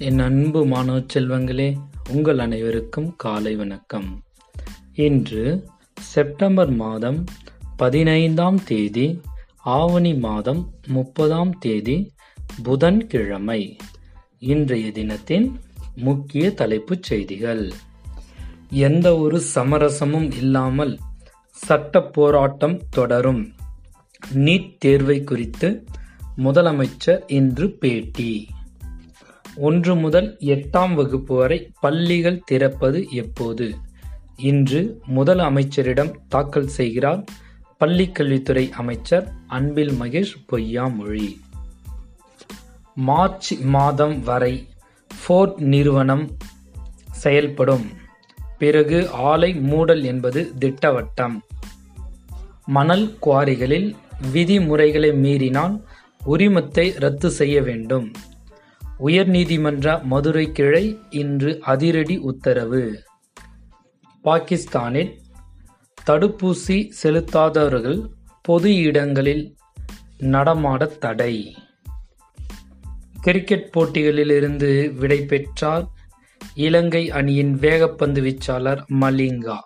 என் அன்பு மாணவ செல்வங்களே உங்கள் அனைவருக்கும் காலை வணக்கம். இன்று செப்டம்பர் மாதம் பதினைந்தாம் தேதி ஆவணி மாதம் முப்பதாம் தேதி புதன்கிழமை. இன்றைய தினத்தின் முக்கிய தலைப்புச் செய்திகள். எந்த ஒரு சமரசமும் இல்லாமல் சட்ட போராட்டம் தொடரும். நீட் தேர்வை குறித்து முதலமைச்சர் இன்று பேட்டி. ஒன்று முதல் எட்டாம் வகுப்பு வரை பள்ளிகள் திறப்பது எப்போது? இன்று முதல் அமைச்சரிடம் தாக்கல் செய்கிறார் பள்ளிக்கல்வித்துறை அமைச்சர் அன்பில் மகேஷ் பொய்யாமொழி. மார்ச் மாதம் வரை ஃபோர்ட் நிறுவனம் செயல்படும். பிறகு ஆலை மூடல் என்பது திட்டவட்டம். மணல் குவாரிகளில் விதிமுறைகளை மீறினால் உரிமத்தை ரத்து செய்ய வேண்டும். உயர்நீதிமன்ற மதுரை கிளை இன்று அதிரடி உத்தரவு. பாகிஸ்தானில் தடுப்பூசி செலுத்தாதவர்கள் பொது இடங்களில் நடமாட தடை. கிரிக்கெட் போட்டிகளிலிருந்து விடை பெற்றார் இலங்கை அணியின் வேகப்பந்து வீச்சாளர் மலிங்கா.